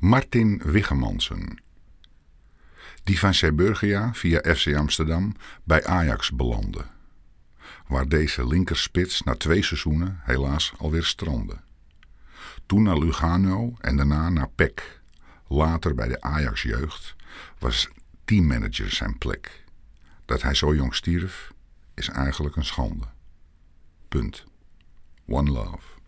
Martin Wiggemansen. Die van Seburgia via FC Amsterdam bij Ajax belandde. Waar deze linkerspits na twee seizoenen helaas alweer strandde. Toen naar Lugano en daarna naar PEC. Later bij de Ajax jeugd was teammanager zijn plek. Dat hij zo jong stierf is eigenlijk een schande. Punt. One love.